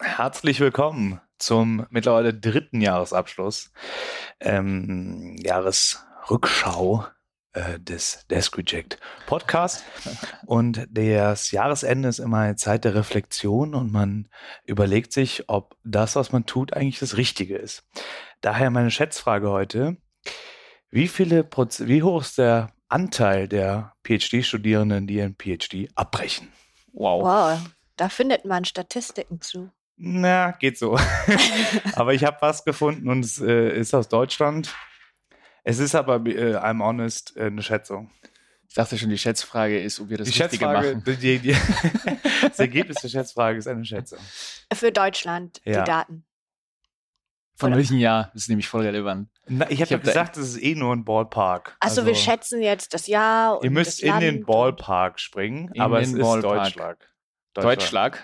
Herzlich willkommen zum mittlerweile dritten Jahresabschluss, ähm, Jahresrückschau äh, des Desk Reject Podcast. Und das Jahresende ist immer eine Zeit der Reflexion und man überlegt sich, ob das, was man tut, eigentlich das Richtige ist. Daher meine Schätzfrage heute. Wie viele Proz wie hoch ist der Anteil der PhD-Studierenden, die ihren PhD abbrechen? Wow. Wow, da findet man Statistiken zu. Na, geht so. aber ich habe was gefunden und es äh, ist aus Deutschland. Es ist aber, äh, I'm honest, äh, eine Schätzung. Ich dachte schon, die Schätzfrage ist, ob wir das die Richtige Schätzfrage, machen. Die, die, das Ergebnis der Schätzfrage ist eine Schätzung. Für Deutschland, ja. die Daten. Von Oder? welchem Jahr? Das ist nämlich voll relevant. Na, ich habe hab gesagt, das ist eh nur ein Ballpark. Achso, also, wir schätzen jetzt das Jahr. ihr müsst in den Ballpark springen, aber es ist Deutschland. Deutschland.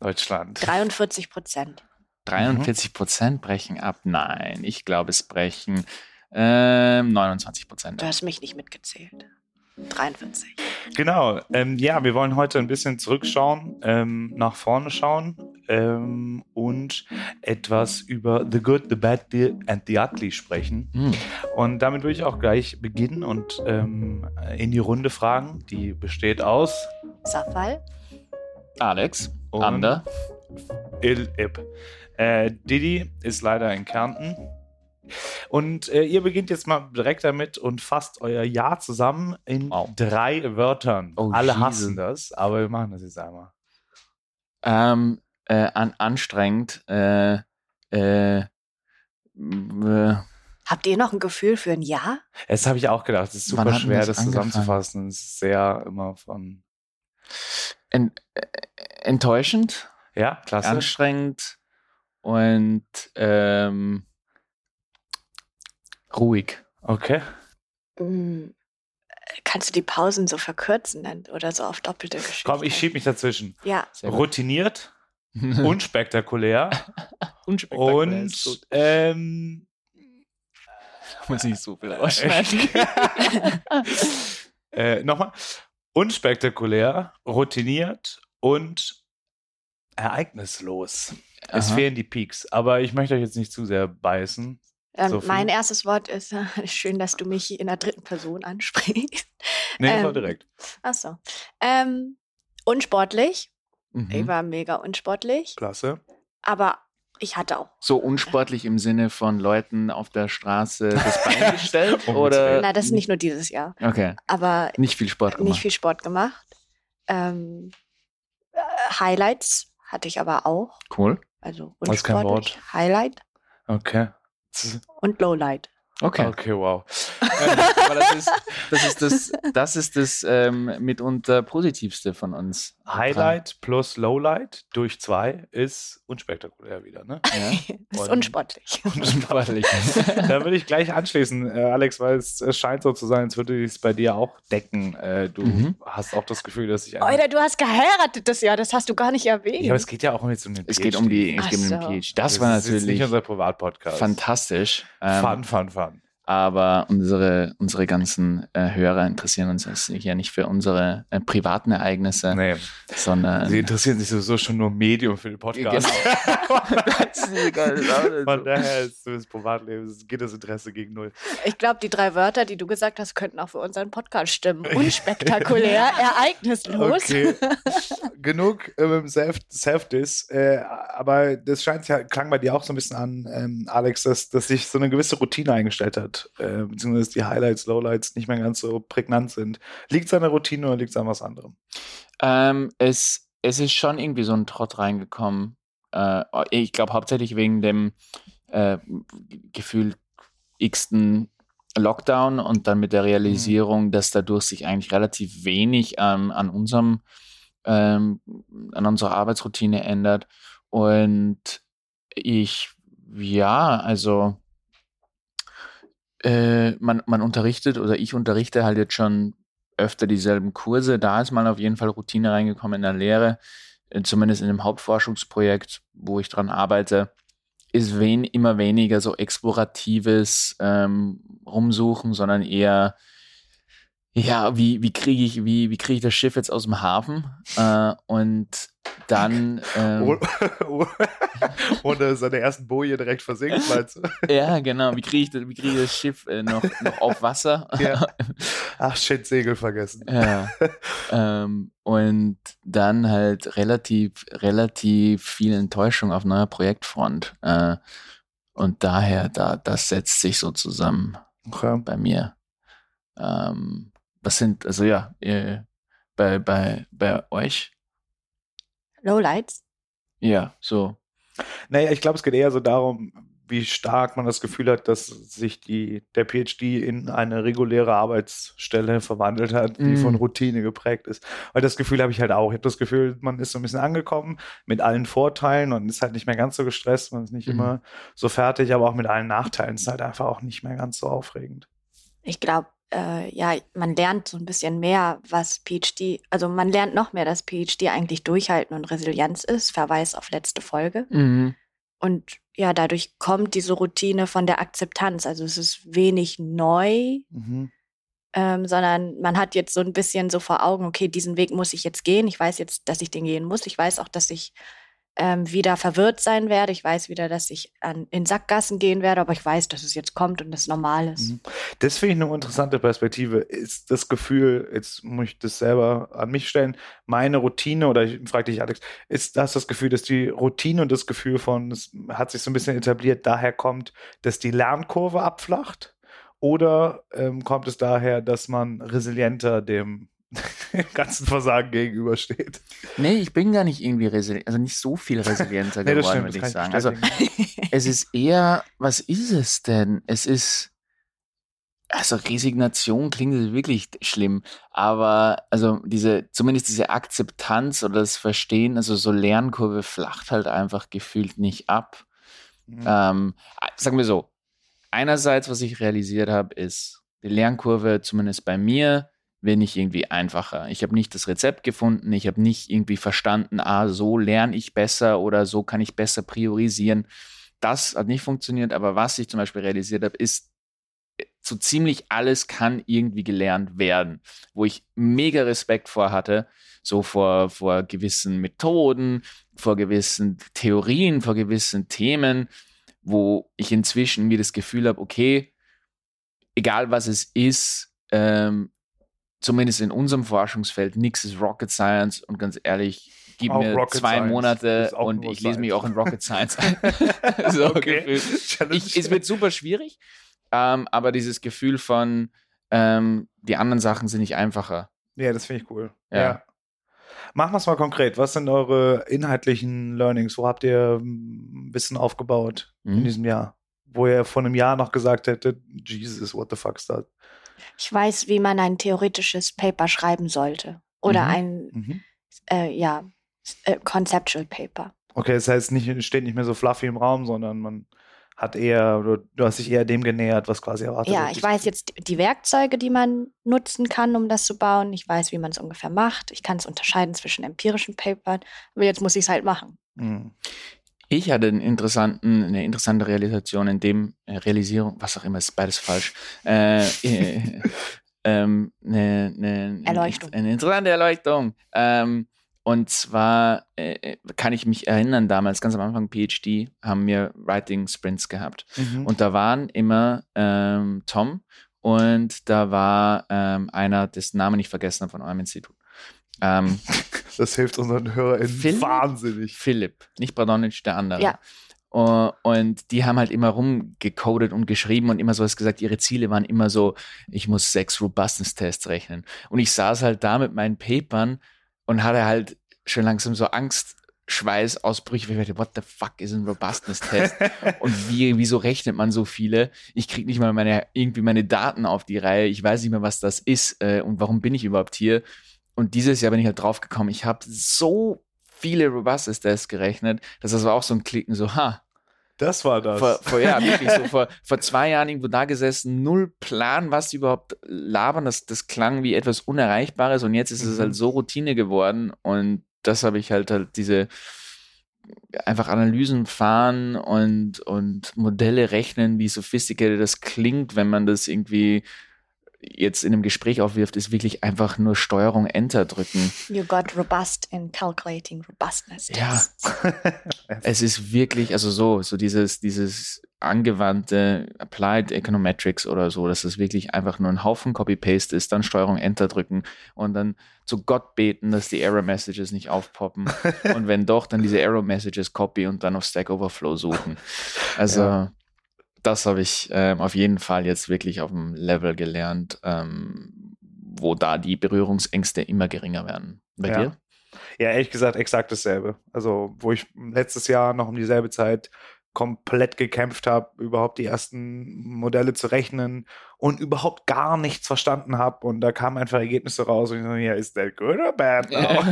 Deutschland. 43 Prozent. 43 Prozent brechen ab? Nein, ich glaube, es brechen ähm, 29 Prozent. Du hast mich nicht mitgezählt. 43. Genau. Ähm, ja, wir wollen heute ein bisschen zurückschauen, ähm, nach vorne schauen ähm, und etwas über The Good, The Bad and The Ugly sprechen. Mhm. Und damit würde ich auch gleich beginnen und ähm, in die Runde fragen. Die besteht aus Safal, Alex, und Ander, Il Ip. Äh, Didi ist leider in Kärnten. Und äh, ihr beginnt jetzt mal direkt damit und fasst euer Ja zusammen in wow. drei Wörtern. Oh, Alle Jesus. hassen das, aber wir machen das jetzt einmal. Ähm, äh, an, anstrengend. Äh, äh, Habt ihr noch ein Gefühl für ein Ja? Das habe ich auch gedacht. Es ist super schwer, das, das zusammenzufassen. Es ist sehr immer von. Ent, äh, enttäuschend. Ja, klasse. Anstrengend und ähm, ruhig. Okay. Mm, kannst du die Pausen so verkürzen oder so auf doppelte Geschichte? Komm, ich schieb mich dazwischen. Ja. Routiniert, unspektakulär, unspektakulär und ähm, muss nicht so viel ausschneiden. äh, Nochmal. Unspektakulär, routiniert und ereignislos. Aha. Es fehlen die Peaks, aber ich möchte euch jetzt nicht zu sehr beißen. Ähm, so mein erstes Wort ist äh, schön, dass du mich in der dritten Person ansprichst. Nee, ähm, war direkt. Achso. Ähm, unsportlich. Mhm. Ich war mega unsportlich. Klasse. Aber ich hatte auch. So unsportlich im Sinne von Leuten auf der Straße das Bein gestellt? oder? Nein, das ist nicht nur dieses Jahr. Okay. Aber nicht viel Sport gemacht. Nicht viel Sport gemacht. Ähm, äh, Highlights hatte ich aber auch. Cool. Also unsportlich. Highlight. Okay. Und Lowlight. Okay. Okay, wow. Aber das ist das, ist das, das, ist das ähm, mitunter Positivste von uns. Highlight dran. plus Lowlight durch zwei ist unspektakulär wieder, ne? Ja. ist unsportlich. Unsportlich. da würde ich gleich anschließen, äh, Alex, weil es, es, scheint so zu sein, als würde ich es bei dir auch decken. Äh, du mhm. hast auch das Gefühl, dass ich. Oder du hast geheiratet das Jahr, das hast du gar nicht erwähnt. Ja, aber es geht ja auch um jetzt um den PhD. Es geht um die, es geht um den PhD. Das, das war natürlich nicht unser Privatpodcast. Fantastisch. Ähm, fun, fun, fun aber unsere, unsere ganzen äh, Hörer interessieren uns ja nicht für unsere äh, privaten Ereignisse, nee. sondern. Sie interessieren sich sowieso schon nur Medium für den Podcast. Genau. das ist egal. Von daher ist das Privatleben, geht das Interesse gegen null. Ich glaube, die drei Wörter, die du gesagt hast, könnten auch für unseren Podcast stimmen. Unspektakulär, ereignislos. Okay. Genug ähm, Self-Diss, äh, aber das scheint ja, klang bei dir auch so ein bisschen an, ähm, Alex, dass, dass sich so eine gewisse Routine eingestellt hat äh, beziehungsweise die Highlights, Lowlights nicht mehr ganz so prägnant sind. Liegt es an der Routine oder liegt es an was anderem? Ähm, es, es ist schon irgendwie so ein Trott reingekommen. Äh, ich glaube hauptsächlich wegen dem äh, Gefühl x-ten Lockdown und dann mit der Realisierung, mhm. dass dadurch sich eigentlich relativ wenig ähm, an unserem ähm, an unserer Arbeitsroutine ändert. Und ich, ja, also äh, man, man unterrichtet oder ich unterrichte halt jetzt schon öfter dieselben Kurse. Da ist mal auf jeden Fall Routine reingekommen in der Lehre, äh, zumindest in dem Hauptforschungsprojekt, wo ich dran arbeite, ist wen, immer weniger so exploratives ähm, Rumsuchen, sondern eher ja, wie, wie kriege ich, wie, wie kriege ich das Schiff jetzt aus dem Hafen? Äh, und dann. Ähm, Ohne seine ersten Boje direkt versinkt, meinst du? ja, genau. Wie kriege ich, das- wie kriege ich das Schiff äh, noch, noch auf Wasser? Ja. Ach, shit, Segel vergessen. Ja. ähm, und dann halt relativ, relativ viel Enttäuschung auf neuer Projektfront. Äh, und daher, da, das setzt sich so zusammen Okay. bei mir. Ähm, was sind, also ja, äh, bei, bei, bei euch? Lowlights? Ja, so. Naja, ich glaube, es geht eher so darum, wie stark man das Gefühl hat, dass sich die, der PhD in eine reguläre Arbeitsstelle verwandelt hat, die Mhm. von Routine geprägt ist. Weil das Gefühl habe ich halt auch. Ich habe das Gefühl, man ist so ein bisschen angekommen mit allen Vorteilen und ist halt nicht mehr ganz so gestresst, man ist nicht Mhm. immer so fertig, aber auch mit allen Nachteilen ist halt einfach auch nicht mehr ganz so aufregend. Ich glaube, äh, ja, man lernt so ein bisschen mehr, was PhD, also man lernt noch mehr, dass PhD eigentlich Durchhalten und Resilienz ist. Verweis auf letzte Folge. Mhm. Und ja, dadurch kommt diese Routine von der Akzeptanz. Also es ist wenig neu, Mhm. ähm, sondern man hat jetzt so ein bisschen so vor Augen, okay, diesen Weg muss ich jetzt gehen. Ich weiß jetzt, dass ich den gehen muss. Ich weiß auch, dass ich ähm, wieder verwirrt sein werde. Ich weiß wieder, dass ich an, in Sackgassen gehen werde, aber ich weiß, dass es jetzt kommt und das normal ist. Mhm. Das finde ich eine interessante Perspektive. Ist das Gefühl, jetzt muss ich das selber an mich stellen, meine Routine, oder ich frage dich, Alex, ist das das Gefühl, dass die Routine und das Gefühl von, es hat sich so ein bisschen etabliert, daher kommt, dass die Lernkurve abflacht? Oder ähm, kommt es daher, dass man resilienter dem ganzen Versagen gegenübersteht? Nee, ich bin gar nicht irgendwie resilient, also nicht so viel resilienter Nee, geworden, würde ich sagen. Also es ist eher, was ist es denn? Es ist, also Resignation klingt wirklich schlimm, aber also diese, zumindest diese Akzeptanz oder das Verstehen, also so Lernkurve flacht halt einfach gefühlt nicht ab. Mhm. Ähm, sagen wir so, einerseits, was ich realisiert habe, ist, die Lernkurve, zumindest bei mir, wird nicht irgendwie einfacher. Ich habe nicht das Rezept gefunden, ich habe nicht irgendwie verstanden, ah, so lerne ich besser oder so kann ich besser priorisieren. Das hat nicht funktioniert, aber was ich zum Beispiel realisiert habe, ist, so ziemlich alles kann irgendwie gelernt werden, wo ich mega Respekt vor hatte, so vor, vor gewissen Methoden, vor gewissen Theorien, vor gewissen Themen, wo ich inzwischen mir das Gefühl habe, okay, egal was es ist, ähm, zumindest in unserem Forschungsfeld, nichts ist Rocket Science und ganz ehrlich, gib Auch mir Rocket zwei Science Monate und ich lese mich auch in Rocket Science ein. so Okay. Ich, es wird super schwierig, ähm, aber dieses Gefühl von, ähm, die anderen Sachen sind nicht einfacher. Ja, das finde ich cool. Ja. Ja. Machen wir es mal konkret. Was sind eure inhaltlichen Learnings? Wo habt ihr mm, Wissen aufgebaut in Mhm. diesem Jahr? Wo ihr vor einem Jahr noch gesagt hättet, Jesus, what the fuck is that? Ich weiß, wie man ein theoretisches Paper schreiben sollte. Oder Mhm. ein, Mhm. äh, ja, äh, Conceptual Paper. Okay, das heißt, nicht, steht nicht mehr so fluffy im Raum, sondern man hat eher, oder du hast dich eher dem genähert, was quasi erwartet Ja, wird. ich weiß jetzt die Werkzeuge, die man nutzen kann, um das zu bauen. Ich weiß, wie man es ungefähr macht. Ich kann es unterscheiden zwischen empirischen Papern. Aber jetzt muss ich es halt machen. Ich hatte einen interessanten, eine interessante Realisation in dem äh, Realisierung, was auch immer, ist beides falsch. Äh, äh, ähm, eine, eine, Erleuchtung. Eine interessante Erleuchtung. Ähm, und zwar äh, kann ich mich erinnern, damals, ganz am Anfang PhD, haben wir Writing Sprints gehabt. Mhm. Und da waren immer ähm, Tom und da war ähm, einer, dessen Namen ich vergessen habe von eurem Institut. Ähm, das hilft unseren HörerInnen Philipp? wahnsinnig. Philipp, nicht Bradonic, der andere. Ja. Uh, und die haben halt immer rumgecodet und geschrieben und immer so was gesagt, ihre Ziele waren immer so, ich muss sechs Robustness-Tests rechnen. Und ich saß halt da mit meinen Papern und hatte halt schon langsam so Angst, Schweißausbrüche, weil ich dachte, what the fuck ist ein Robustness-Test? und wie, wieso rechnet man so viele? Ich krieg nicht mal meine, irgendwie meine Daten auf die Reihe. Ich weiß nicht mehr, was das ist äh, und warum bin ich überhaupt hier. Und dieses Jahr bin ich halt draufgekommen, ich habe so viele Robustness-Tests gerechnet, dass das war auch so ein Klicken, so, ha, Das war das. vor, vor, ja, wirklich so, vor, vor zwei Jahren irgendwo da gesessen, null Plan, was die überhaupt labern, das, das klang wie etwas Unerreichbares und jetzt ist es Mhm. halt so Routine geworden und das habe ich halt halt diese einfach Analysen fahren und, und Modelle rechnen, wie sophisticated das klingt, wenn man das irgendwie jetzt in einem Gespräch aufwirft, ist wirklich einfach nur Steuerung Enter drücken. You got robust in calculating robustness. Ja. es ist wirklich, also so, so dieses, dieses angewandte Applied Econometrics oder so, dass es wirklich einfach nur ein Haufen Copy-Paste ist, dann Steuerung Enter drücken und dann zu Gott beten, dass die Error Messages nicht aufpoppen. und wenn doch, dann diese Error Messages copy und dann auf Stack Overflow suchen. Also, ja. Das habe ich ähm, auf jeden Fall jetzt wirklich auf dem Level gelernt, ähm, wo da die Berührungsängste immer geringer werden. Bei ja. dir? Ja, ehrlich gesagt, exakt dasselbe. Also, wo ich letztes Jahr noch um dieselbe Zeit komplett gekämpft habe, überhaupt die ersten Modelle zu rechnen und überhaupt gar nichts verstanden habe. Und da kamen einfach Ergebnisse raus und ich so, ja, ist that good or bad now?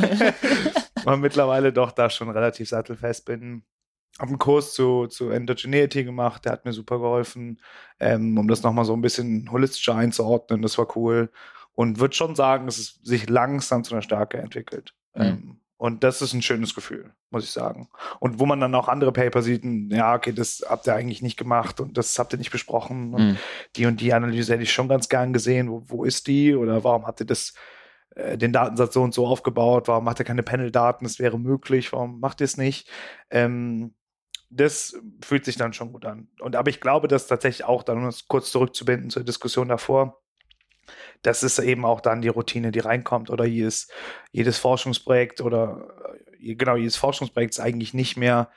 und mittlerweile doch da schon relativ sattelfest bin. Habe einen Kurs zu, zu Endogeneity gemacht, der hat mir super geholfen, ähm, um das nochmal so ein bisschen holistischer einzuordnen. Das war cool. Und würde schon sagen, dass es sich langsam zu einer Stärke entwickelt. Mhm. Ähm, und das ist ein schönes Gefühl, muss ich sagen. Und wo man dann auch andere Paper sieht, ja, okay, das habt ihr eigentlich nicht gemacht und das habt ihr nicht besprochen. Und mhm. die und die Analyse hätte ich schon ganz gern gesehen. Wo, wo ist die? Oder warum habt ihr das, äh, den Datensatz so und so aufgebaut? Warum macht ihr keine Panel-Daten? Das wäre möglich. Warum macht ihr es nicht? Ähm, das fühlt sich dann schon gut an. Und aber ich glaube, dass tatsächlich auch, dann um das kurz zurückzubinden zur Diskussion davor, das ist eben auch dann die Routine, die reinkommt oder jedes, jedes Forschungsprojekt oder äh, genau, jedes Forschungsprojekt ist eigentlich nicht mehr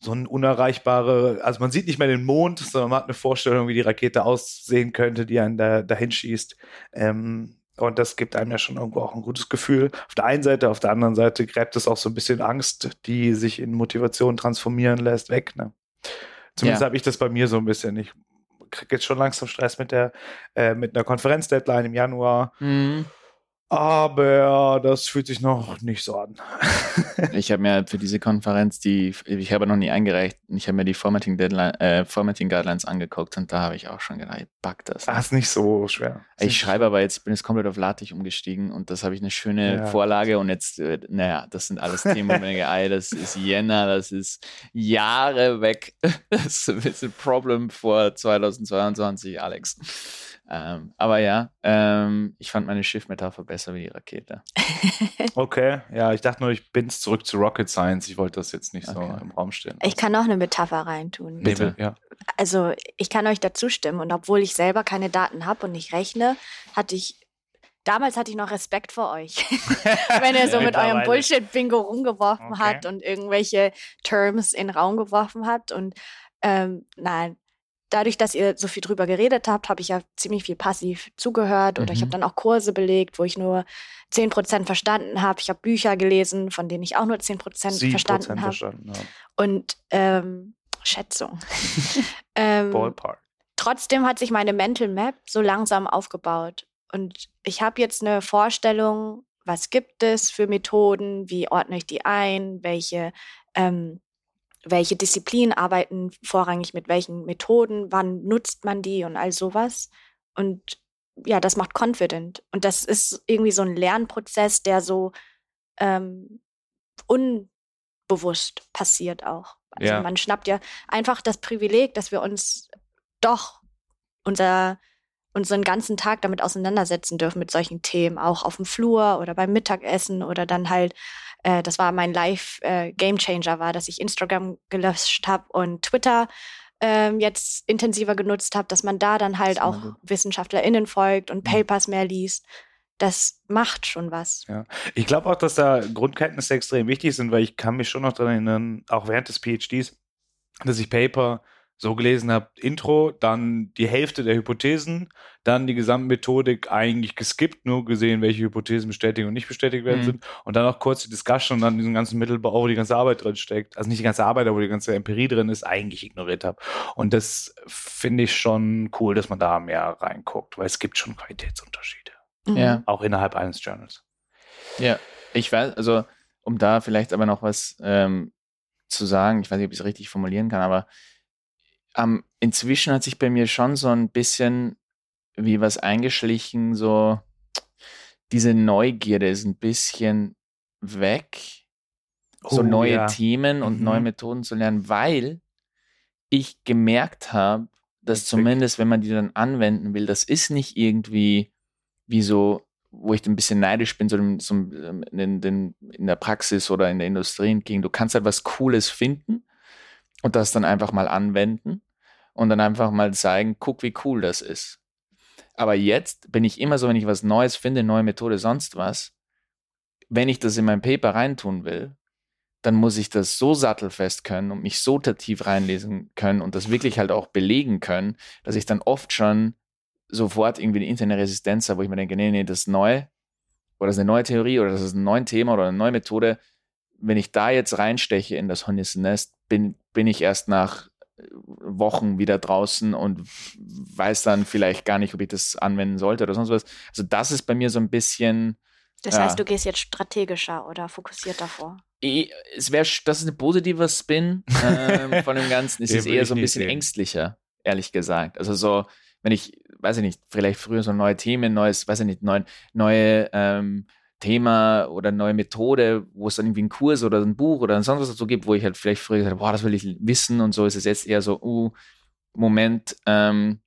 so ein unerreichbare, also man sieht nicht mehr den Mond, sondern man hat eine Vorstellung, wie die Rakete aussehen könnte, die einen da, dahin schießt. Ähm, und das gibt einem ja schon irgendwo auch ein gutes Gefühl. Auf der einen Seite, auf der anderen Seite gräbt es auch so ein bisschen Angst, die sich in Motivation transformieren lässt, weg. Ne? Zumindest ja. habe ich das bei mir so ein bisschen. Ich kriege jetzt schon langsam Stress mit der, äh, mit einer Konferenzdeadline im Januar. Mhm. Aber das fühlt sich noch nicht so an. ich habe mir für diese Konferenz die, ich habe noch nie eingereicht, ich habe mir die Formatting Deadline, äh, Formatting Guidelines angeguckt und da habe ich auch schon gedacht, ich pack das. Ah, ist nicht so schwer. Ich schreibe schwer. aber jetzt, bin jetzt komplett auf LaTeX umgestiegen und das habe ich eine schöne ja. Vorlage und jetzt, äh, naja, das sind alles Themen, wo ich denke, ey, das ist Jänner, das ist Jahre weg. Das ist ein Problem vor 2022, Alex. Ähm, aber ja, ähm, ich fand meine Schiffmetapher besser wie die Rakete. okay, ja, ich dachte nur, ich bin zurück zu Rocket Science. Ich wollte das jetzt nicht okay. so im Raum stellen. Ich kann noch eine Metapher reintun. Bitte, ja. Also, ich kann euch dazu stimmen und obwohl ich selber keine Daten habe und nicht rechne, hatte ich Damals hatte ich noch Respekt vor euch. Wenn ihr so mit eurem Bullshit-Bingo rumgeworfen okay. habt und irgendwelche Terms in den Raum geworfen habt. Und ähm, nein, dadurch, dass ihr so viel drüber geredet habt, habe ich ja ziemlich viel passiv zugehört oder mhm. ich habe dann auch Kurse belegt, wo ich nur 10% verstanden habe. Ich habe Bücher gelesen, von denen ich auch nur 10% verstanden habe. Ja. Und ähm, Schätzung. ähm, Ballpark. Trotzdem hat sich meine Mental Map so langsam aufgebaut. Und ich habe jetzt eine Vorstellung, was gibt es für Methoden, wie ordne ich die ein, welche ähm, welche Disziplinen arbeiten vorrangig mit welchen Methoden, wann nutzt man die und all sowas. Und ja, das macht confident. Und das ist irgendwie so ein Lernprozess, der so ähm, unbewusst passiert auch. Also ja. man schnappt ja einfach das Privileg, dass wir uns doch unser, unseren ganzen Tag damit auseinandersetzen dürfen mit solchen Themen, auch auf dem Flur oder beim Mittagessen oder dann halt äh, das war mein Live-Gamechanger äh, war, dass ich Instagram gelöscht habe und Twitter ähm, jetzt intensiver genutzt habe, dass man da dann halt auch gut. WissenschaftlerInnen folgt und mhm. Papers mehr liest. Das macht schon was. Ja. Ich glaube auch, dass da Grundkenntnisse extrem wichtig sind, weil ich kann mich schon noch daran erinnern, auch während des PhDs, dass ich Paper so gelesen habe, Intro, dann die Hälfte der Hypothesen, dann die Gesamtmethodik eigentlich geskippt, nur gesehen, welche Hypothesen bestätigt und nicht bestätigt werden mhm. sind und dann noch kurz die Discussion und dann diesen ganzen Mittelbau, wo die ganze Arbeit drin steckt, also nicht die ganze Arbeit, aber wo die ganze Empirie drin ist, eigentlich ignoriert habe. Und das finde ich schon cool, dass man da mehr reinguckt, weil es gibt schon Qualitätsunterschiede. Mhm. Ja. Auch innerhalb eines Journals. Ja, ich weiß, also um da vielleicht aber noch was ähm, zu sagen, ich weiß nicht, ob ich es richtig formulieren kann, aber ähm, inzwischen hat sich bei mir schon so ein bisschen wie was eingeschlichen, so diese Neugierde ist ein bisschen weg, so oh, neue ja. Themen und mhm. neue Methoden zu lernen, weil ich gemerkt habe, dass zumindest, wenn man die dann anwenden will, das ist nicht irgendwie wie so, wo ich ein bisschen neidisch bin, so, so in, in, in der Praxis oder in der Industrie entgegen. Du kannst halt was Cooles finden und das dann einfach mal anwenden und dann einfach mal zeigen, guck, wie cool das ist. Aber jetzt bin ich immer so, wenn ich was Neues finde, neue Methode, sonst was, wenn ich das in mein Paper reintun will, dann muss ich das so sattelfest können und mich so tief reinlesen können und das wirklich halt auch belegen können, dass ich dann oft schon sofort irgendwie eine interne Resistenz habe, wo ich mir denke, nee, nee, das ist neu oder das ist eine neue Theorie oder das ist ein neues Thema oder eine neue Methode. Wenn ich da jetzt reinsteche in das Hornissennest, bin, bin ich erst nach Wochen wieder draußen und weiß dann vielleicht gar nicht, ob ich das anwenden sollte oder sonst was. Also das ist bei mir so ein bisschen. Das ja, heißt, du gehst jetzt strategischer oder fokussierter vor. Es wäre, das ist ein positiver Spin äh, von dem Ganzen. Es ist eher so ein bisschen sehen. ängstlicher, ehrlich gesagt. Also so, wenn ich, weiß ich nicht, vielleicht früher so neue Themen, neues, weiß ich nicht, neue, neue ähm, Thema oder neue Methode, wo es dann irgendwie einen Kurs oder ein Buch oder sonst was dazu gibt, wo ich halt vielleicht früher gesagt habe, boah, das will ich wissen und so ist es jetzt eher so, uh, Moment, ähm,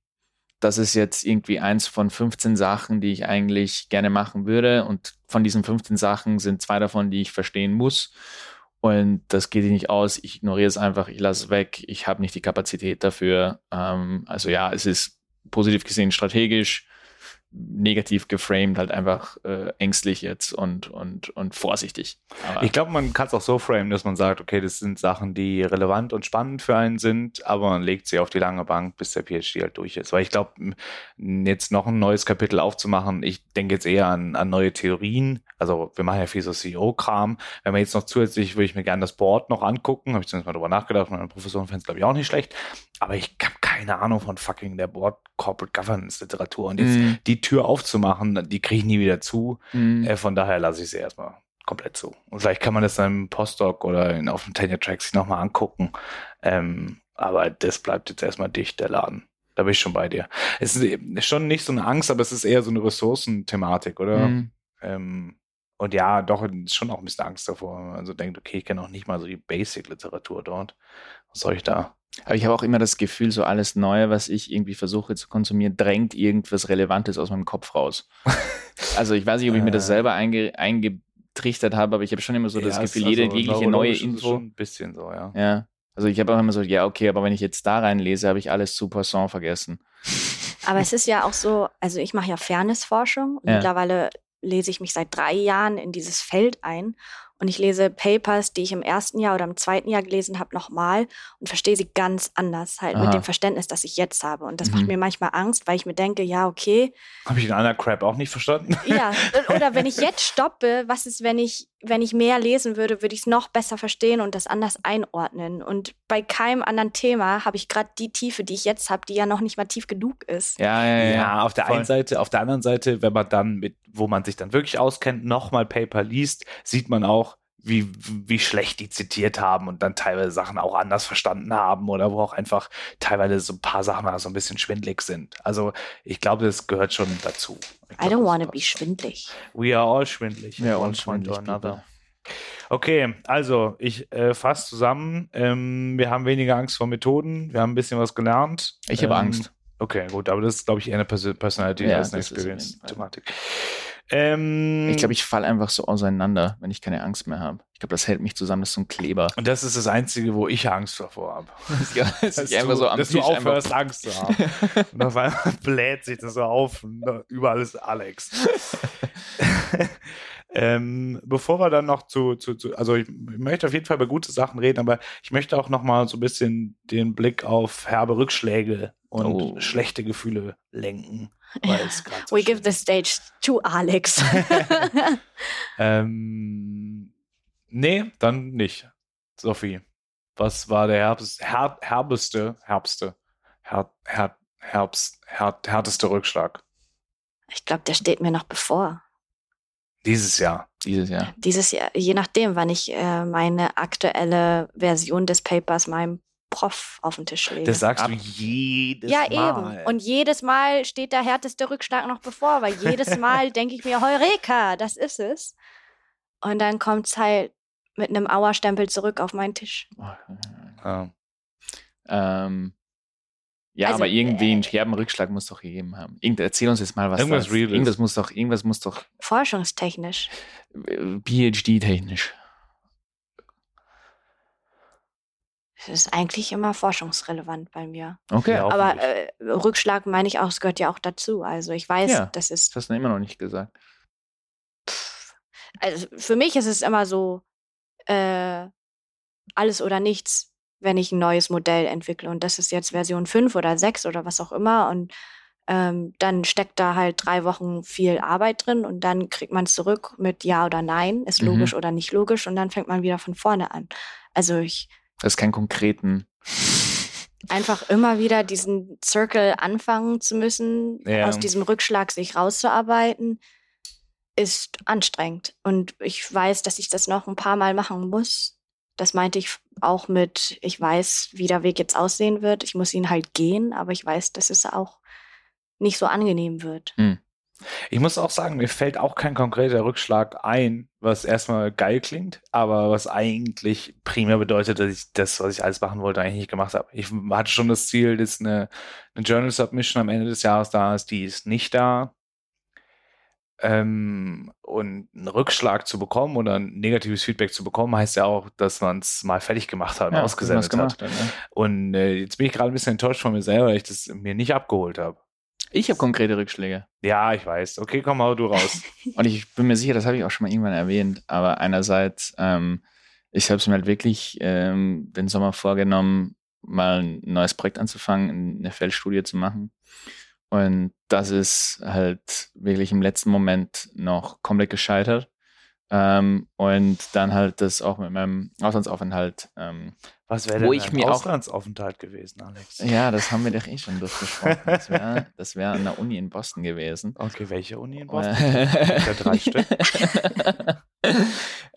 das ist jetzt irgendwie eins von 15 Sachen, die ich eigentlich gerne machen würde und von diesen 15 Sachen sind zwei davon, die ich verstehen muss und das geht nicht aus, ich ignoriere es einfach, ich lasse es weg, ich habe nicht die Kapazität dafür. Ähm, also ja, es ist positiv gesehen strategisch, negativ geframed, halt einfach äh, ängstlich jetzt und, und, und vorsichtig. Aber ich glaube, man kann es auch so framen, dass man sagt, okay, das sind Sachen, die relevant und spannend für einen sind, aber man legt sie auf die lange Bank, bis der PhD halt durch ist. Weil ich glaube, jetzt noch ein neues Kapitel aufzumachen, ich denke jetzt eher an, an neue Theorien. Also wir machen ja viel so CEO-Kram. Wenn man jetzt noch zusätzlich, würde ich mir gerne das Board noch angucken, habe ich zumindest mal drüber nachgedacht, meine Professoren fänden es, glaube ich, auch nicht schlecht. Aber ich habe keine Ahnung von fucking der Board Corporate Governance Literatur. Und jetzt mm. die Tür aufzumachen, die kriege ich nie wieder zu. Mm. Äh, von daher lasse ich sie erstmal komplett zu. Und vielleicht kann man das dann im Postdoc oder in, auf dem Tenure Track sich nochmal angucken. Ähm, aber das bleibt jetzt erstmal dicht, der Laden. Da bin ich schon bei dir. Es ist schon nicht so eine Angst, aber es ist eher so eine Ressourcenthematik, oder? Mm. Ähm, und ja, doch, schon auch ein bisschen Angst davor. Also denkt, okay, ich kenne auch nicht mal so die Basic-Literatur dort. Was soll ich da? Aber ich habe auch immer das Gefühl, so alles Neue, was ich irgendwie versuche zu konsumieren, drängt irgendwas Relevantes aus meinem Kopf raus. also ich weiß nicht, ob ich mir das äh. selber einge eingetrichtert habe, aber ich habe schon immer so das ja, Gefühl, jede also, jegliche neue Info. Schon ein bisschen so, ja. Ja. Also ich habe auch immer so, ja, okay, aber wenn ich jetzt da reinlese, habe ich alles zu Poisson vergessen. Aber es ist ja auch so, also ich mache ja Fairnessforschung. Ja. Mittlerweile lese ich mich seit drei Jahren in dieses Feld ein und ich lese Papers, die ich im ersten Jahr oder im zweiten Jahr gelesen habe, nochmal und verstehe sie ganz anders, halt Aha. mit dem Verständnis, das ich jetzt habe. Und das mhm. macht mir manchmal Angst, weil ich mir denke, ja, okay. Habe ich den anderen Crap auch nicht verstanden? Ja, oder wenn ich jetzt stoppe, was ist, wenn ich, wenn ich mehr lesen würde, würde ich es noch besser verstehen und das anders einordnen. Und bei keinem anderen Thema habe ich gerade die Tiefe, die ich jetzt habe, die ja noch nicht mal tief genug ist. Ja, ja, ja. ja auf der Voll. einen Seite, auf der anderen Seite, wenn man dann mit, wo man sich dann wirklich auskennt, nochmal Paper liest, sieht man auch, wie, wie schlecht die zitiert haben und dann teilweise Sachen auch anders verstanden haben oder wo auch einfach teilweise so ein paar Sachen so ein bisschen schwindlig sind. Also ich glaube, das gehört schon dazu. Glaub, I don't want to be schwindlig. We are all schwindlig. Ja, all schwindlig. Okay, also ich äh, fasse zusammen. Ähm, wir haben weniger Angst vor Methoden. Wir haben ein bisschen was gelernt. Ich habe ähm, Angst. Okay, gut, aber das ist, glaube ich, eher eine Personality ja, als eine Experience-Thematik. Ähm, ich glaube, ich falle einfach so auseinander, wenn ich keine Angst mehr habe. Ich glaube, das hält mich zusammen, das ist so ein Kleber. Und das ist das Einzige, wo ich Angst davor habe. ja, dass, dass, du, so dass du aufhörst, Angst zu haben. und auf einmal bläht sich das so auf und überall ist Alex. Ähm, bevor wir dann noch zu, zu, zu also ich, ich, möchte auf jeden Fall über gute Sachen reden, aber ich möchte auch noch mal so ein bisschen den Blick auf herbe Rückschläge und oh. schlechte Gefühle lenken. So We give the stage to Alex. ähm, nee, dann nicht. Sophie, was war der Herbst, her, herbeste, herbste, her, her, Herbst, her, härteste Rückschlag? Ich glaube, der steht mir noch bevor. Dieses Jahr. Dieses Jahr. Dieses Jahr, je nachdem, wann ich äh, meine aktuelle Version des Papers meinem Prof auf den Tisch lege. Das sagst du jedes ja, Mal. Ja, eben. Und jedes Mal steht der härteste Rückschlag noch bevor, weil jedes Mal denke ich mir, Heureka, das ist es. Und dann kommt es halt mit einem Auerstempel zurück auf meinen Tisch. Ja. Ähm, Ja, Also, aber irgendwie äh, einen Scherbenrückschlag muss doch gegeben haben. Irgend, erzähl uns jetzt mal was. Irgendwas da- Reales. Irgendwas muss doch, irgendwas muss doch Forschungstechnisch. äh, PhD-technisch. Das ist eigentlich immer forschungsrelevant bei mir. Okay, Ja, Aber äh, Rückschlag meine ich auch, es gehört ja auch dazu. Also ich weiß, Ja. das ist das hast du immer noch nicht gesagt. also für mich ist es immer so äh, alles oder nichts, wenn ich ein neues Modell entwickle. Und das ist jetzt Version 5 oder 6 oder was auch immer. Und ähm, dann steckt da halt drei Wochen viel Arbeit drin und dann kriegt man es zurück mit Ja oder Nein, ist Mhm. logisch oder nicht logisch und dann fängt man wieder von vorne an. Also ich Das ist kein konkreten. einfach immer wieder diesen Circle anfangen zu müssen, Ja. aus diesem Rückschlag sich rauszuarbeiten, ist anstrengend. Und ich weiß, dass ich das noch ein paar Mal machen muss. Das meinte ich auch mit, ich weiß, wie der Weg jetzt aussehen wird. Ich muss ihn halt gehen, aber ich weiß, dass es auch nicht so angenehm wird. Ich muss auch sagen, mir fällt auch kein konkreter Rückschlag ein, was erstmal geil klingt, aber was eigentlich primär bedeutet, dass ich das, was ich alles machen wollte, eigentlich nicht gemacht habe. Ich hatte schon das Ziel, dass eine, eine Journal Submission am Ende des Jahres da ist, die ist nicht da. Ähm, und einen Rückschlag zu bekommen oder ein negatives Feedback zu bekommen, heißt ja auch, dass man es mal fertig gemacht hat und Ja, ausgesendet gemacht hat. hat, ja. Und äh, jetzt bin ich gerade ein bisschen enttäuscht von mir selber, weil ich das mir nicht abgeholt habe. Ich habe konkrete Rückschläge. Ja, ich weiß. Okay, komm, hau du raus. Und ich bin mir sicher, das habe ich auch schon mal irgendwann erwähnt, aber einerseits, ähm, ich habe es mir halt wirklich ähm, den Sommer vorgenommen, mal ein neues Projekt anzufangen, eine Feldstudie zu machen. Und das ist halt wirklich im letzten Moment noch komplett gescheitert. Ähm, und dann halt das auch mit meinem Auslandsaufenthalt. Ähm, Was wäre Wo denn ich ein mir auch- Auslandsaufenthalt gewesen, Alex? ja, das haben wir doch eh schon durchgesprochen. Das wäre das wär an der Uni in Boston gewesen. Okay, welche Uni in Boston? Äh, Ja, drei Stück.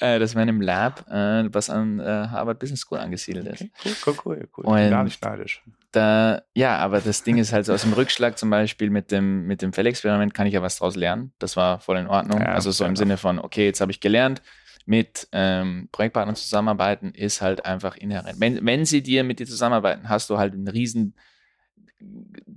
Äh, das wäre in einem Lab, äh, was an äh, Harvard Business School angesiedelt ist. Okay, cool, cool, cool. cool. Ich Und- bin gar nicht neidisch. Da, ja, aber das Ding ist halt so aus dem Rückschlag zum Beispiel mit dem, mit dem Fellexperiment kann ich ja was draus lernen. Das war voll in Ordnung. Ja, also so im enough. Sinne von, okay, jetzt habe ich gelernt, mit ähm, Projektpartnern zusammenarbeiten ist halt einfach inhärent. Wenn, wenn sie dir mit dir zusammenarbeiten, hast du halt ein riesen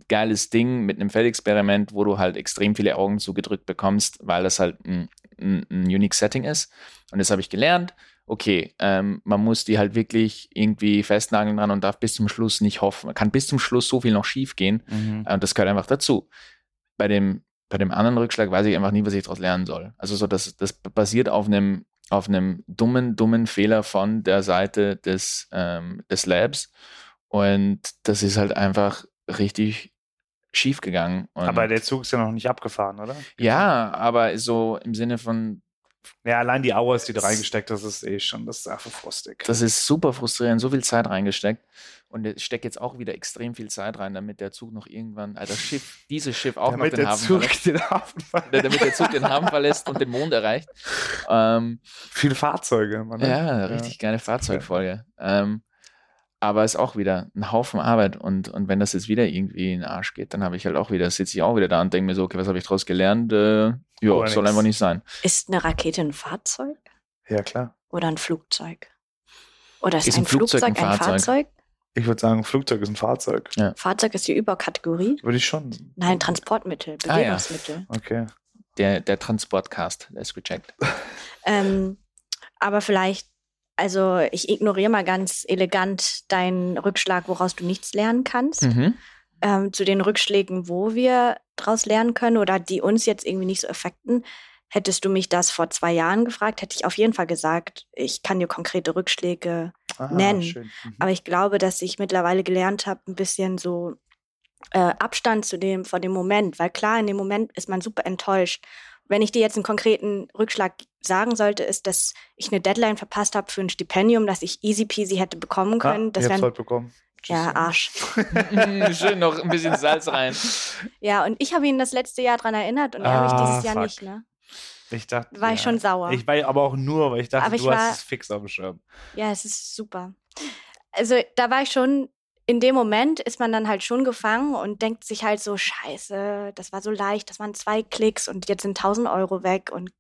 geiles Ding mit einem Feldexperiment, wo du halt extrem viele Augen zugedrückt bekommst, weil das halt ein, ein, ein unique Setting ist. Und das habe ich gelernt. Okay, ähm, man muss die halt wirklich irgendwie festnageln dran und darf bis zum Schluss nicht hoffen. Man kann bis zum Schluss so viel noch schief gehen. Mhm. Und das gehört einfach dazu. Bei dem, bei dem anderen Rückschlag weiß ich einfach nie, was ich daraus lernen soll. Also so, das, das basiert auf einem, auf einem dummen, dummen Fehler von der Seite des, ähm, des Labs. Und das ist halt einfach richtig schief gegangen. Und Aber der Zug ist ja noch nicht abgefahren, oder? ja, aber so im Sinne von, Ja, allein die Hours, die du reingesteckt hast, ist eh schon, das ist einfach frustig. das ist super frustrierend, so viel Zeit reingesteckt. Und ich stecke jetzt auch wieder extrem viel Zeit rein, damit der Zug noch irgendwann, also das Schiff, dieses Schiff auch Damit noch den Hafen Zug verlässt. den Hafen verlässt. damit der Zug den Hafen verlässt und den Mond erreicht. Ähm, Viele Fahrzeuge. Man, ne? ja, richtig geile Fahrzeugfolge. Ähm, aber ist auch wieder ein Haufen Arbeit und, und wenn das jetzt wieder irgendwie in den Arsch geht, dann habe ich halt auch wieder, sitze ich auch wieder da und denke mir so, okay, was habe ich daraus gelernt? Äh, ja, soll nix. einfach nicht sein. Ist eine Rakete ein Fahrzeug ja, klar. oder ein Flugzeug? Oder ist, Ist ein, ein Flugzeug Flugzeug ein ein Fahrzeug? Fahrzeug? Ich würde sagen, Flugzeug ist ein Fahrzeug. Fahrzeug ist die Überkategorie. Würde ich schon. Nein, Transportmittel, Ah, ja. Bewegungsmittel. Okay. Der, der Transportcast, der ist gecheckt. Ähm, aber vielleicht, also ich ignoriere mal ganz elegant deinen Rückschlag, woraus du nichts lernen kannst. Mhm. Ähm, zu den Rückschlägen, wo wir daraus lernen können oder die uns jetzt irgendwie nicht so affekten. Hättest du mich das vor zwei Jahren gefragt, hätte ich auf jeden Fall gesagt, ich kann dir konkrete Rückschläge Ah, Nennen. Mhm. Aber ich glaube, dass ich mittlerweile gelernt habe, ein bisschen so äh, Abstand zu dem, vor dem Moment. Weil klar, in dem Moment ist man super enttäuscht. Wenn ich dir jetzt einen konkreten Rückschlag sagen sollte, ist, dass ich eine Deadline verpasst habe für ein Stipendium, das ich easy peasy hätte bekommen können. ah, das ich hab's heute bekommen. ja, Arsch. Schön noch ein bisschen Salz rein. Ja, und ich habe ihn das letzte Jahr dran erinnert und er mich Ah, dieses Jahr fuck. nicht. Ne? Ich dachte, War ich schon sauer. Ich war aber auch nur, weil ich dachte, Aber ich du war- hast es fix auf dem Schirm. Ja, es ist super. Also da war ich schon, in dem Moment ist man dann halt schon gefangen und denkt sich halt so, scheiße, das war so leicht, das waren zwei Klicks und jetzt sind 1000 Euro weg und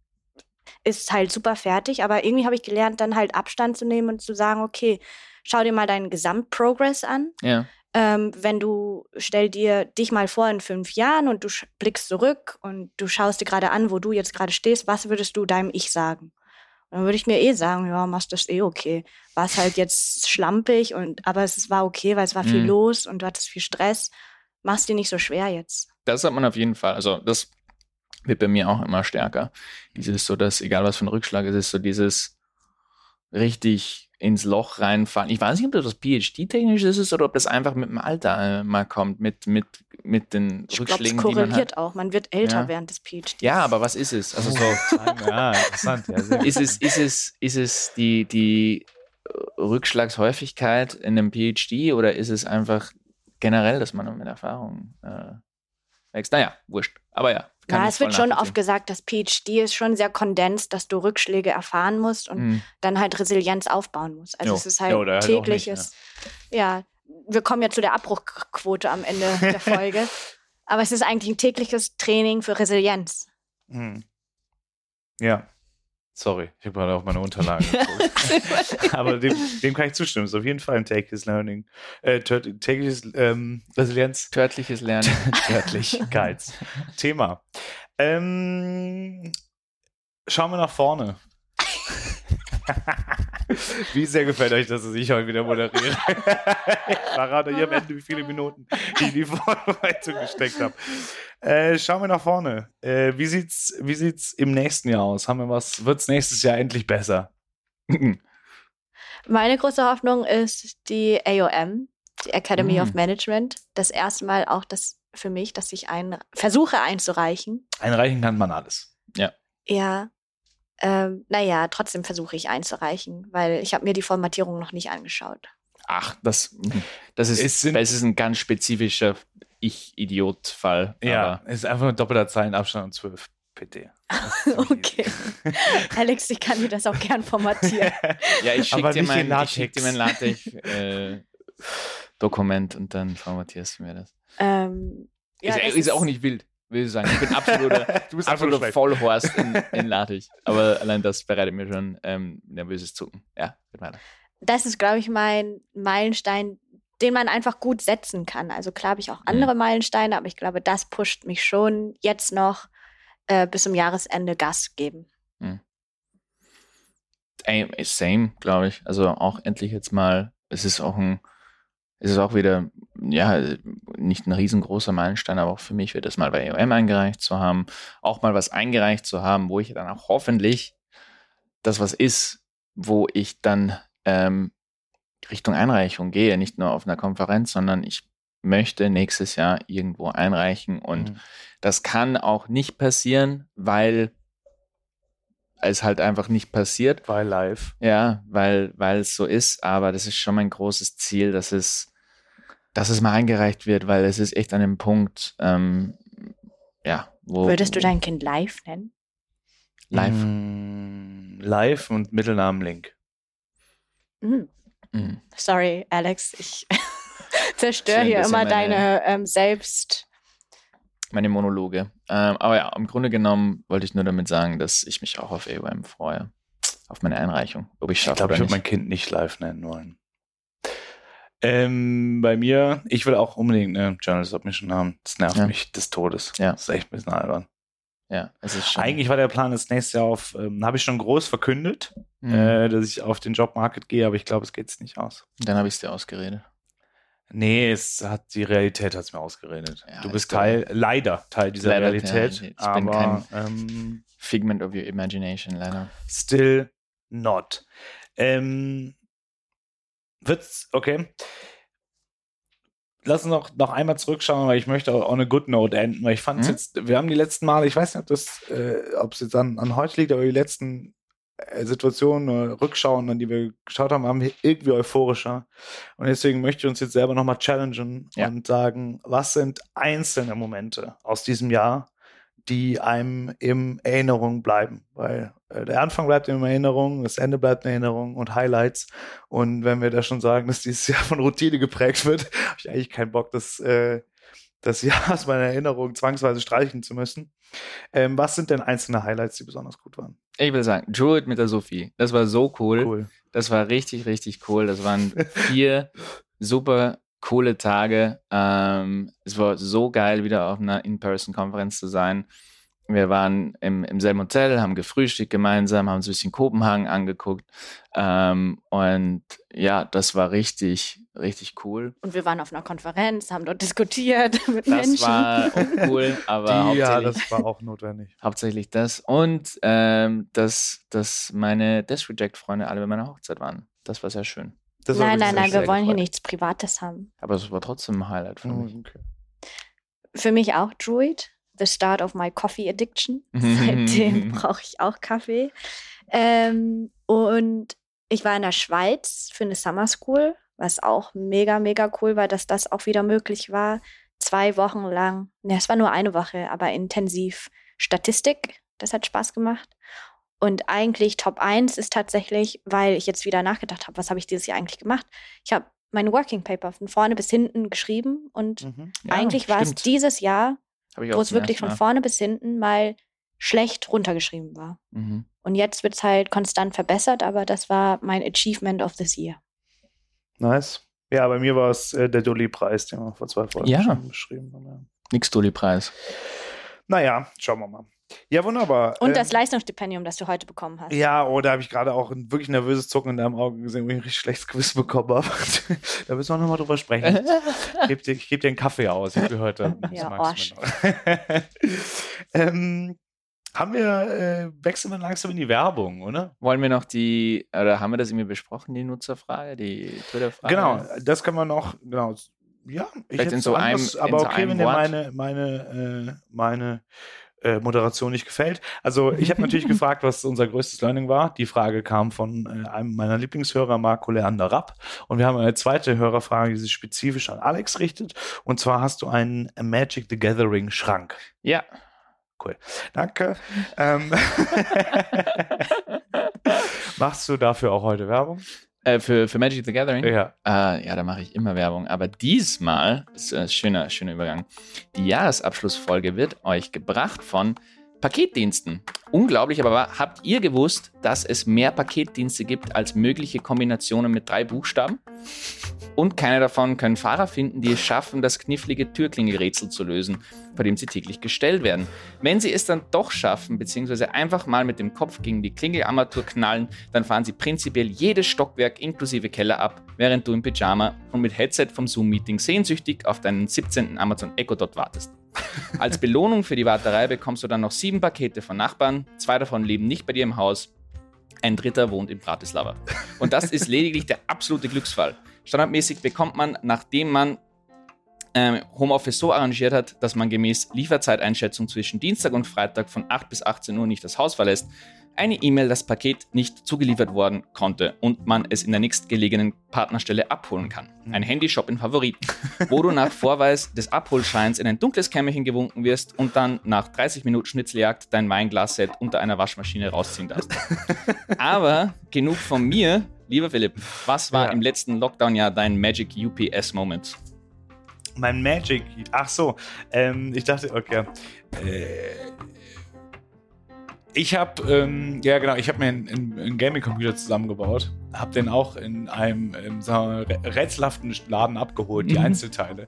ist halt super fertig. Aber irgendwie habe ich gelernt, dann halt Abstand zu nehmen und zu sagen, okay, schau dir mal deinen Gesamtprogress an. Ja. ähm, wenn du, stell dir dich mal vor in fünf Jahren und du blickst zurück und du schaust dir gerade an, wo du jetzt gerade stehst, was würdest du deinem Ich sagen? Und dann würde ich mir eh sagen, ja, machst das eh okay. War es halt jetzt schlampig und, aber es war okay, weil es war viel Mhm. los und du hattest viel Stress. Mach's dir nicht so schwer jetzt. Das hat man auf jeden Fall. Also das wird bei mir auch immer stärker. Dieses so, dass egal was für ein Rückschlag es ist, so dieses richtig ins Loch reinfallen. Ich weiß nicht, ob das was PhD-technisch ist oder ob das einfach mit dem Alter äh, mal kommt, mit, mit, mit den Ich glaube, es Rückschlägen, die man hat. korreliert auch. Man wird älter Ja. während des PhDs. Ja, aber was ist es? Also so, ja, interessant. Ja, ist es, ist es, ist es die, die Rückschlagshäufigkeit in einem PhD oder ist es einfach generell, dass man mit Erfahrung äh, wächst? Naja, wurscht. Aber ja. kann Ja, es wird schon oft gesagt, das PhD ist schon sehr kondensiert, dass du Rückschläge erfahren musst und Mhm. dann halt Resilienz aufbauen musst. Also Jo. es ist halt Ja, oder halt auch tägliches. ja. Wir kommen ja zu der Abbruchquote am Ende der Folge. Aber es ist eigentlich ein tägliches Training für Resilienz. Hm. Ja. Sorry, ich habe gerade auf meine Unterlagen geguckt. Aber dem, dem kann ich zustimmen. Es ist auf jeden Fall ein tägliches Learning. Äh, tört- tägliches ähm, Resilienz. Törtliches Lernen. Törtlichkeits. Thema. Ähm, schauen wir nach vorne. Wie sehr gefällt euch, dass ich heute wieder moderiere? ich verrate euch am Ende, wie viele Minuten ich in die Vorbereitung gesteckt habe. Äh, schauen wir nach vorne. Äh, wie sieht's, wie sieht's im nächsten Jahr aus? Haben wir was? Wird's nächstes Jahr endlich besser? Meine große Hoffnung ist die AOM, die Academy Mm. of Management. Das erste Mal auch das für mich, dass ich ein, versuche einzureichen. Einreichen kann man alles. Ja. Ähm, naja, trotzdem versuche ich einzureichen, weil ich habe mir die Formatierung noch nicht angeschaut. Ach, das, das ist, Es sind- das ist ein ganz spezifischer Ich-Idiot-Fall. Ja, aber- es ist einfach ein doppelter Zeilenabstand und 12 PT. Das ist ziemlich Okay. Alex, ich kann dir das auch gern formatieren. Ja, ich schicke dir, mein- ich schick dir mein LaTeX-Dokument und dann formatierst du mir das. ähm, ja, ist, das ist auch nicht wild, will ich sagen. Ich bin absoluter, Du bist absoluter. Vollhorst in, in LaTeX. Aber allein das bereitet mir schon ähm, nervöses Zucken. Ja, geht weiter. das ist, glaube ich, mein Meilenstein, den man einfach gut setzen kann. Also klar habe ich auch andere Meilensteine, aber ich glaube, das pusht mich schon jetzt noch äh, bis zum Jahresende Gas geben. Ey, same, glaube ich. Also auch endlich jetzt mal, es ist auch ein, es ist auch wieder, ja, nicht ein riesengroßer Meilenstein, aber auch für mich wird das mal bei EOM eingereicht zu haben, auch mal was eingereicht zu haben, wo ich dann auch hoffentlich das was ist, wo ich dann ähm, Richtung Einreichung gehe, nicht nur auf einer Konferenz, sondern ich möchte nächstes Jahr irgendwo einreichen und Mhm. das kann auch nicht passieren, weil es halt einfach nicht passiert. Bei live. Ja, weil, weil es so ist, aber das ist schon mein großes Ziel, dass es, dass es mal eingereicht wird, weil es ist echt an dem Punkt, ähm, ja, wo. Würdest du dein Kind live nennen? live? Mm, live und Mittelnamen Link. Hm. Mhm. Sorry, Alex, ich zerstöre hier immer deine ähm, selbst. Meine Monologe. Ähm, aber ja, im Grunde genommen wollte ich nur damit sagen, dass ich mich auch auf AOM freue. Auf meine Einreichung. Ob ich Ich schaffe glaube, ich würde mein. Kind nicht live nennen wollen. Ähm, bei mir, ich will auch unbedingt eine Journal Submission haben. Das nervt Ja. mich des Todes. Ja. Das ist echt ein bisschen albern. Ja, es ist schon. Eigentlich war der Plan, das nächste Jahr auf, ähm, habe ich schon groß verkündet, Mhm. äh, dass ich auf den Jobmarket gehe, aber ich glaube, es geht es nicht aus. Dann habe ich es dir ausgeredet. Nee, es hat die Realität hat's mir ausgeredet. Ja, du bist Teil, leider Teil dieser Leider, Realität, ja, ich bin aber ähm, Figment of your imagination, leider. still not. Ähm, wird's, okay. Lass uns noch, noch einmal zurückschauen, weil ich möchte auch on a good note enden, weil ich fand es Mhm. jetzt, wir haben die letzten Male, ich weiß nicht, ob das, äh, ob es jetzt an, an heute liegt, aber die letzten Situationen oder Rückschauen, an die wir geschaut haben, haben wir irgendwie euphorischer. Und deswegen möchte ich uns jetzt selber nochmal challengen Ja. und sagen, was sind einzelne Momente aus diesem Jahr, die einem in Erinnerung bleiben. Weil äh, der Anfang bleibt in Erinnerung, das Ende bleibt in Erinnerung und Highlights. Und wenn wir da schon sagen, dass dieses Jahr von Routine geprägt wird, habe ich eigentlich keinen Bock, das, äh, das Jahr aus meiner Erinnerung zwangsweise streichen zu müssen. Ähm, was sind denn einzelne Highlights, die besonders gut waren? Ich will sagen, Druid mit der Sophie. Das war so cool. Cool. Das war richtig, richtig cool. Das waren vier super coole Tage. Ähm, es war so geil, wieder auf einer In-Person-Konferenz zu sein. Wir waren im, im selben Hotel, haben gefrühstückt gemeinsam, haben uns ein bisschen Kopenhagen angeguckt. Ähm, und ja, das war richtig, richtig cool. Und wir waren auf einer Konferenz, haben dort diskutiert mit Das Menschen. war auch cool, aber Die, ja, hauptsächlich, das war auch notwendig. hauptsächlich das. Und ähm, dass, dass meine Death Reject-Freunde alle bei meiner Hochzeit waren. Das war sehr schön. Das nein, mich nein, nein, wir wollen hier gefreut. nichts Privates haben. Aber es war trotzdem ein Highlight für mich. Oh, okay. Für mich auch Druid, the start of my coffee addiction. Seitdem brauche ich auch Kaffee. Ähm, und ich war in der Schweiz für eine Summer School, was auch mega, mega cool war, dass das auch wieder möglich war. Zwei Wochen lang, ne, es war nur eine Woche, aber intensiv Statistik. Das hat Spaß gemacht. Und eigentlich Top 1 ist tatsächlich, weil ich jetzt wieder nachgedacht habe, was habe ich dieses Jahr eigentlich gemacht? Ich habe mein Working Paper von vorne bis hinten geschrieben und Mhm. Ja, eigentlich war es dieses Jahr, wo es wirklich von vorne bis hinten mal schlecht runtergeschrieben war. Mhm. Und jetzt wird es halt konstant verbessert, aber das war mein Achievement of this year. Nice. Ja, bei mir war es äh, der Dolly-Preis, den wir vor zwei Folgen Ja. schon beschrieben haben. Ja. Nix Dulli-Preis. Naja, schauen wir mal. Ja, wunderbar. Und Ähm, das Leistungsstipendium, das du heute bekommen hast. Ja, oh, da habe ich gerade auch ein wirklich nervöses Zucken in deinem Auge gesehen, wo ich ein richtig schlechtes Gewissen bekommen habe. da müssen wir nochmal drüber sprechen. Ich gebe dir, ich geb dir einen Kaffee aus. Ich will heute. Ja, noch. ähm, haben wir, äh, wechseln wir langsam in die Werbung, oder? Wollen wir noch die, oder haben wir das irgendwie besprochen, die Nutzerfrage, die Twitter-Frage? Genau, das kann man noch, genau. Ja, ich Vielleicht hätte in so anderes, einem- in aber so okay, einem wenn Wort. meine, meine, äh, meine äh, Moderation nicht gefällt. Also ich habe natürlich gefragt, was unser größtes Learning war. Die Frage kam von äh, einem meiner Lieblingshörer, Marco Leander Rapp. Und wir haben eine zweite Hörerfrage, die sich spezifisch an Alex richtet. Und zwar hast du einen Magic the Gathering Schrank. Ja. Danke. ähm, machst du dafür auch heute Werbung? Äh, für, für Magic the Gathering? Ja. Äh, ja, da mache ich immer Werbung. Aber diesmal, ist ein schöner, schöner Übergang, die Jahresabschlussfolge wird euch gebracht von Paketdiensten. Unglaublich, aber habt ihr gewusst, dass es mehr Paketdienste gibt als mögliche Kombinationen mit drei Buchstaben? Und keine davon können Fahrer finden, die es schaffen, das knifflige Türklingelrätsel zu lösen, vor dem sie täglich gestellt werden. Wenn sie es dann doch schaffen, beziehungsweise einfach mal mit dem Kopf gegen die Klingelarmatur knallen, dann fahren sie prinzipiell jedes Stockwerk inklusive Keller ab, während du im Pyjama und mit Headset vom Zoom-Meeting sehnsüchtig auf deinen 17. Amazon Echo Dot wartest. Als Belohnung für die Warterei bekommst du dann noch sieben Pakete von Nachbarn, zwei davon leben nicht bei dir im Haus, ein dritter wohnt in Bratislava. Und das ist lediglich der absolute Glücksfall. Standardmäßig bekommt man, nachdem man ähm, Homeoffice so arrangiert hat, dass man gemäß Lieferzeiteinschätzung zwischen Dienstag und Freitag von 8 bis 18 Uhr nicht das Haus verlässt, eine E-Mail das Paket nicht zugeliefert worden konnte und man es in der nächstgelegenen Partnerstelle abholen kann. Ein Handyshop in Favoriten, wo du nach Vorweis des Abholscheins in ein dunkles Kämmerchen gewunken wirst und dann nach 30 Minuten Schnitzeljagd dein Weinglasset unter einer Waschmaschine rausziehen darfst. Aber genug von mir, lieber Philipp. Was war Ja. im letzten Lockdown-Jahr dein Magic UPS-Moment? Mein Magic. Ach so. Ähm, ich dachte, okay. Äh, ich habe, ähm, ja genau, ich habe mir einen, einen, Gaming-Computer zusammengebaut, habe den auch in einem sagen wir, rätselhaften Laden abgeholt, die Mhm. Einzelteile,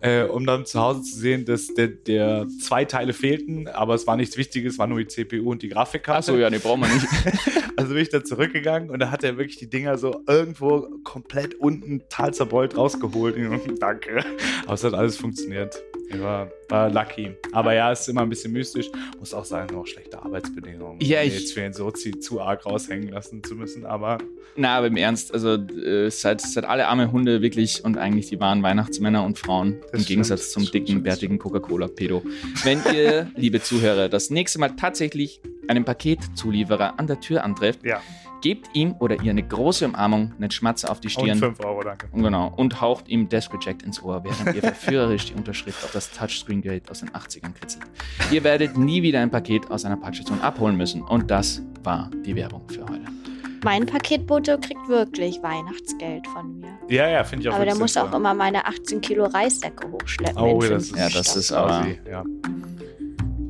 äh, um dann zu Hause zu sehen, dass der, der zwei Teile fehlten, aber es war nichts Wichtiges, es war nur die CPU und die Grafikkarte. Achso, ja, nee, brauchen wir nicht. Also bin ich da zurückgegangen und da hat er wirklich die Dinger so irgendwo komplett unten total zerbeult rausgeholt. Und Danke. Aber es hat alles funktioniert. Ich war, war lucky. Aber ja, es ist immer ein bisschen mystisch. Muss auch sagen, noch schlechte Arbeitsbedingungen. Ja, um ich- Jetzt für den Sozi zu arg raushängen lassen zu müssen. Aber Na, aber im Ernst, also äh, seit, seit alle arme Hunde wirklich und eigentlich die wahren Weihnachtsmänner und Frauen, Das im Gegensatz stimmt, zum das stimmt, dicken, bärtigen Coca-Cola-Pedo. Wenn ihr, liebe Zuhörer, das nächste Mal tatsächlich einen Paketzulieferer an der Tür antrefft, ja, gebt ihm oder ihr eine große Umarmung, einen Schmatzer auf die und Stirn 5 Euro, danke. und genau, und haucht ihm Desk Reject ins Ohr, während ihr verführerisch die Unterschrift auf das Touchscreen-Gerät aus den 80ern kritzelt. Ihr werdet nie wieder ein Paket aus einer Packstation abholen müssen. Und das war die Werbung für heute. Mein Paketbote kriegt wirklich Weihnachtsgeld von mir. Ja, ja, finde ich auch Aber der muss auch immer meine 18 Kilo Reissäcke hochschleppen. Oh, in das ist, Ja, das ist aber- ja,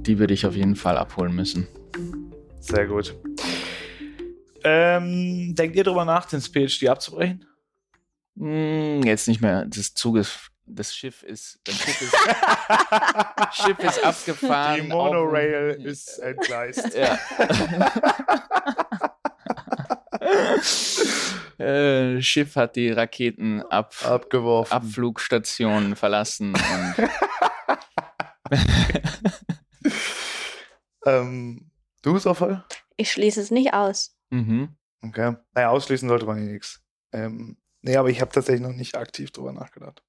Die würde ich auf jeden Fall abholen müssen. sehr gut. Ähm, denkt ihr darüber nach, den PhD abzubrechen? Hm, jetzt nicht mehr. Das Zug ist, das Schiff ist, das Schiff ist, Schiff ist abgefahren. Die Monorail auf- ist entgleist. Ja. äh, Schiff hat die Raketen ab, Abgeworfen. Abflugstation verlassen und Ähm, du bist auch voll? Ich schließe es nicht aus. mhm. Okay. Naja, ausschließen sollte man hier nichts. Ähm, nee, aber ich habe tatsächlich noch nicht aktiv drüber nachgedacht.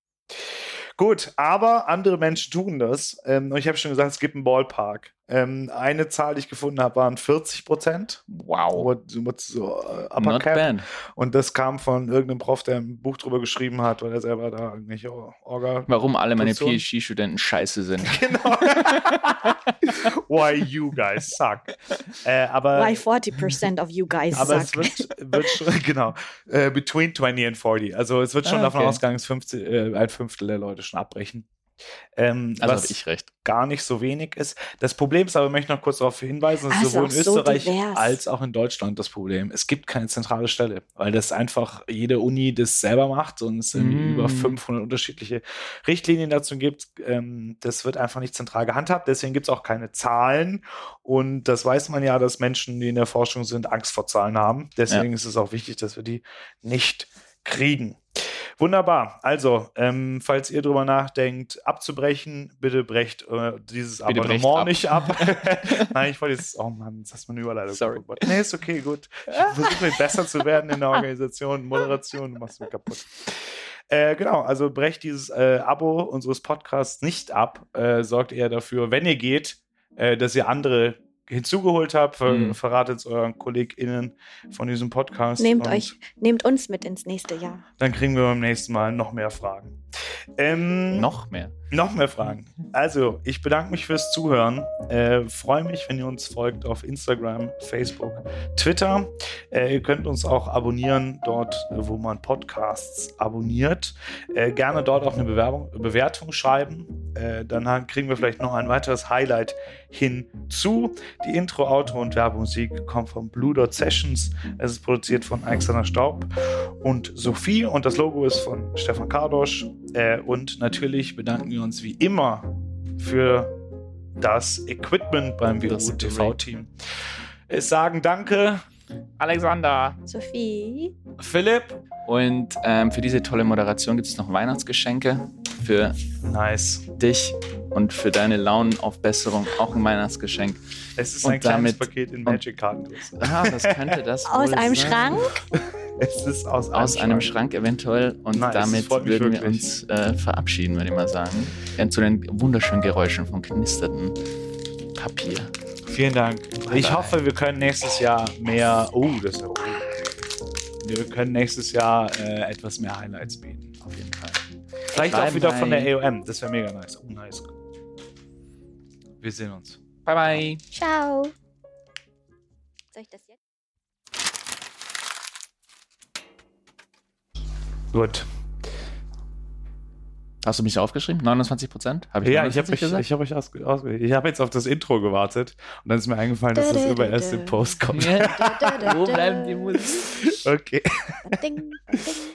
Gut, aber andere Menschen tun das. Ähm, und ich habe schon gesagt, es gibt einen Ballpark. Ähm, eine Zahl, die ich gefunden habe, waren 40 Prozent. wow. So, so, äh, Upper Not Cap. bad. Und das kam von irgendeinem Prof, der ein Buch drüber geschrieben hat, weil er selber da irgendwelche Orga. Warum alle meine. PhD-Studenten scheiße sind. Genau. Why you guys suck. Äh, aber Why 40% of you guys aber suck. es wird, wird schon, genau, äh, between 20 and 40. Also es wird schon Ah, davon okay. ausgegangen, dass 50, äh, ein Fünftel der Leute schon abbrechen. Ähm, Also was ich recht. gar nicht so wenig ist. Das Problem ist aber, ich möchte noch kurz darauf hinweisen, dass ist sowohl in so Österreich divers. als auch in Deutschland das Problem. Es gibt keine zentrale Stelle, weil das einfach jede Uni das selber macht und es Mm. über 500 unterschiedliche Richtlinien dazu gibt. Ähm, das wird einfach nicht zentral gehandhabt. Deswegen gibt es auch keine Zahlen. Und das weiß man ja, dass Menschen, die in der Forschung sind, Angst vor Zahlen haben. Deswegen ist es auch wichtig, dass wir die nicht kriegen. Wunderbar. Also, ähm, falls ihr drüber nachdenkt, abzubrechen, bitte brecht äh, dieses Bitte brecht Abonnement ab. nicht ab. Nein, ich wollte jetzt, oh Mann, jetzt hast du eine Überleitung. Sorry. kaputt. Nee, ist okay, gut. Ich versuche besser zu werden in der Organisation, Moderation, du machst mich kaputt. Äh, genau, also brecht dieses äh, Abo unseres Podcasts nicht ab. Äh, sorgt eher dafür, wenn ihr geht, äh, dass ihr andere hinzugeholt habt. Ver Mhm. Verratet es euren KollegInnen von diesem Podcast. Nehmt und euch, nehmt uns mit ins nächste Jahr. Dann kriegen wir beim nächsten Mal noch mehr Fragen. Ähm, Noch mehr. noch mehr Fragen. Also, ich bedanke mich fürs Zuhören. Äh, Freue mich, wenn ihr uns folgt auf Instagram, Facebook, Twitter. Äh, ihr könnt uns auch abonnieren, dort, wo man Podcasts abonniert. Äh, gerne dort auch eine Bewerbung, Bewertung schreiben. Äh, dann kriegen wir vielleicht noch ein weiteres Highlight hinzu. Die Intro, Outro und Werbemusik kommt von Blue Dot Sessions. Es ist produziert von Alexander Staub und Sophie und das Logo ist von Stefan Kardosch. Äh, und natürlich bedanken wir uns wie immer für das Equipment beim WU TV-Team. Es sagen Danke, Alexander. Sophie. Philipp. Und ähm, für diese tolle Moderation gibt es noch Weihnachtsgeschenke für Nice. dich und für deine Launenaufbesserung auch ein Weihnachtsgeschenk. Es ist Und ein kleines damit- Paket in Magic-Kartengröße. Ah, das könnte das Aus wohl einem sein. Schrank? Es ist aus, Aus einem Schrank eventuell. Und das damit würden wir uns äh, verabschieden, würde ich mal sagen. Äh, zu den wunderschönen Geräuschen von knisternden Papier. Vielen Dank. Ich Bye. hoffe, wir können nächstes Jahr mehr. Oh, das ist ja gut. Wir können nächstes Jahr äh, etwas mehr Highlights bieten. Auf jeden Fall. Vielleicht Bye, auch wieder bye. von der AOM. Das wäre mega nice. Oh, nice. Wir sehen uns. Bye, bye. Ciao. Gut. Hast du mich aufgeschrieben? 29 Prozent? Habe Ja, ich habe 29 euch, ich hab euch ausge ausge ich hab jetzt auf das Intro gewartet und dann ist mir eingefallen, dass das über erst im Post kommt. Wo bleiben die Musik? Okay. Ding, ding.